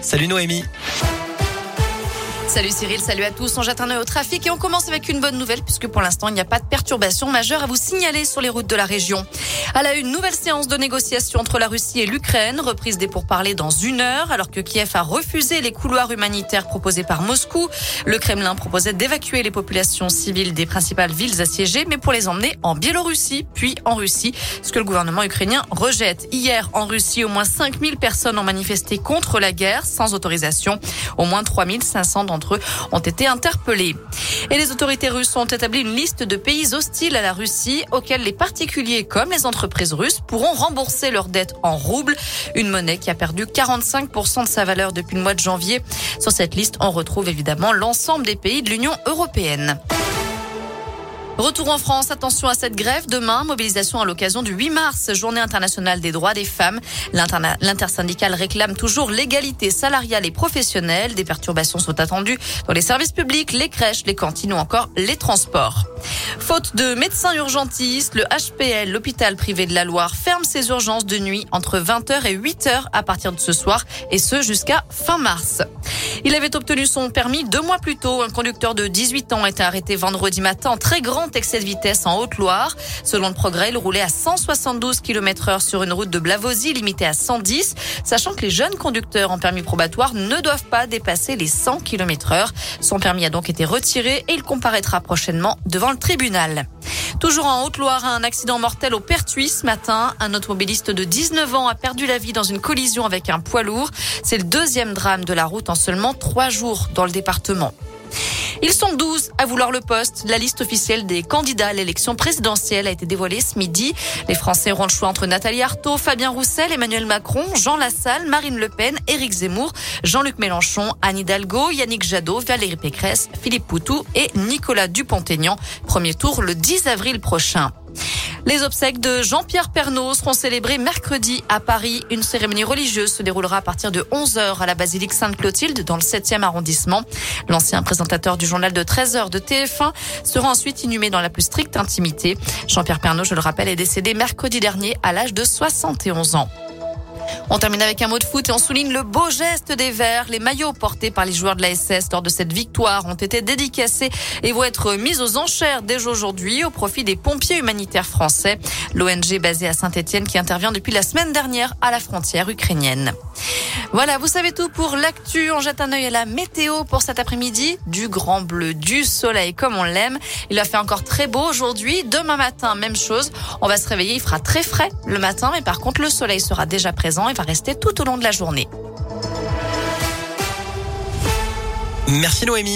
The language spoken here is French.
Salut Noémie. Salut Cyril, salut à tous. On jette un œil au trafic et on commence avec une bonne nouvelle puisque pour l'instant il n'y a pas de perturbation majeure à vous signaler sur les routes de la région. À la une nouvelle séance de négociation entre la Russie et l'Ukraine, reprise des pourparlers dans une heure alors que Kiev a refusé les couloirs humanitaires proposés par Moscou. Le Kremlin proposait d'évacuer les populations civiles des principales villes assiégées mais pour les emmener en Biélorussie puis en Russie, ce que le gouvernement ukrainien rejette. Hier en Russie, au moins 5000 personnes ont manifesté contre la guerre sans autorisation. Au moins 3500 d'entre eux ont été interpellés. Et les autorités russes ont établi une liste de pays hostiles à la Russie auxquels les particuliers comme les entreprises russes pourront rembourser leurs dettes en roubles, une monnaie qui a perdu 45% de sa valeur depuis le mois de janvier. Sur cette liste, on retrouve évidemment l'ensemble des pays de l'Union européenne. Retour en France, attention à cette grève. Demain, mobilisation à l'occasion du 8 mars, journée internationale des droits des femmes. L'intersyndicale réclame toujours l'égalité salariale et professionnelle. Des perturbations sont attendues dans les services publics, les crèches, les cantines ou encore les transports. Faute de médecins urgentistes, le HPL, l'hôpital privé de la Loire, ferme ses urgences de nuit entre 20h et 8h à partir de ce soir et ce jusqu'à fin mars. Il avait obtenu son permis deux mois plus tôt. Un conducteur de 18 ans a été arrêté vendredi matin en très grand excès de vitesse en Haute-Loire. Selon le progrès, il roulait à 172 km heure sur une route de Blavozy limitée à 110, sachant que les jeunes conducteurs en permis probatoire ne doivent pas dépasser les 100 km heure. Son permis a donc été retiré et il comparaîtra prochainement devant le tribunal. Toujours en Haute-Loire, un accident mortel au Pertuis ce matin. Un automobiliste de 19 ans a perdu la vie dans une collision avec un poids lourd. C'est le deuxième drame de la route en seulement trois jours dans le département. Ils sont 12 à vouloir le poste. La liste officielle des candidats à l'élection présidentielle a été dévoilée ce midi. Les Français auront le choix entre Nathalie Arthaud, Fabien Roussel, Emmanuel Macron, Jean Lassalle, Marine Le Pen, Éric Zemmour, Jean-Luc Mélenchon, Anne Hidalgo, Yannick Jadot, Valérie Pécresse, Philippe Poutou et Nicolas Dupont-Aignan. Premier tour le 10 avril prochain. Les obsèques de Jean-Pierre Pernaud seront célébrées mercredi à Paris. Une cérémonie religieuse se déroulera à partir de 11h à la basilique Sainte-Clotilde dans le 7e arrondissement. L'ancien présentateur du journal de 13h de TF1 sera ensuite inhumé dans la plus stricte intimité. Jean-Pierre Pernaud, je le rappelle, est décédé mercredi dernier à l'âge de 71 ans. On termine avec un mot de foot et on souligne le beau geste des Verts. Les maillots portés par les joueurs de la SS lors de cette victoire ont été dédicacés et vont être mis aux enchères dès aujourd'hui au profit des pompiers humanitaires français. L'ONG basée à Saint-Etienne qui intervient depuis la semaine dernière à la frontière ukrainienne. Voilà, vous savez tout pour l'actu. On jette un œil à la météo pour cet après-midi. Du grand bleu, du soleil comme on l'aime. Il a fait encore très beau aujourd'hui. Demain matin, même chose. On va se réveiller, il fera très frais le matin, mais par contre le soleil sera déjà présent rester tout au long de la journée. Merci Noémie.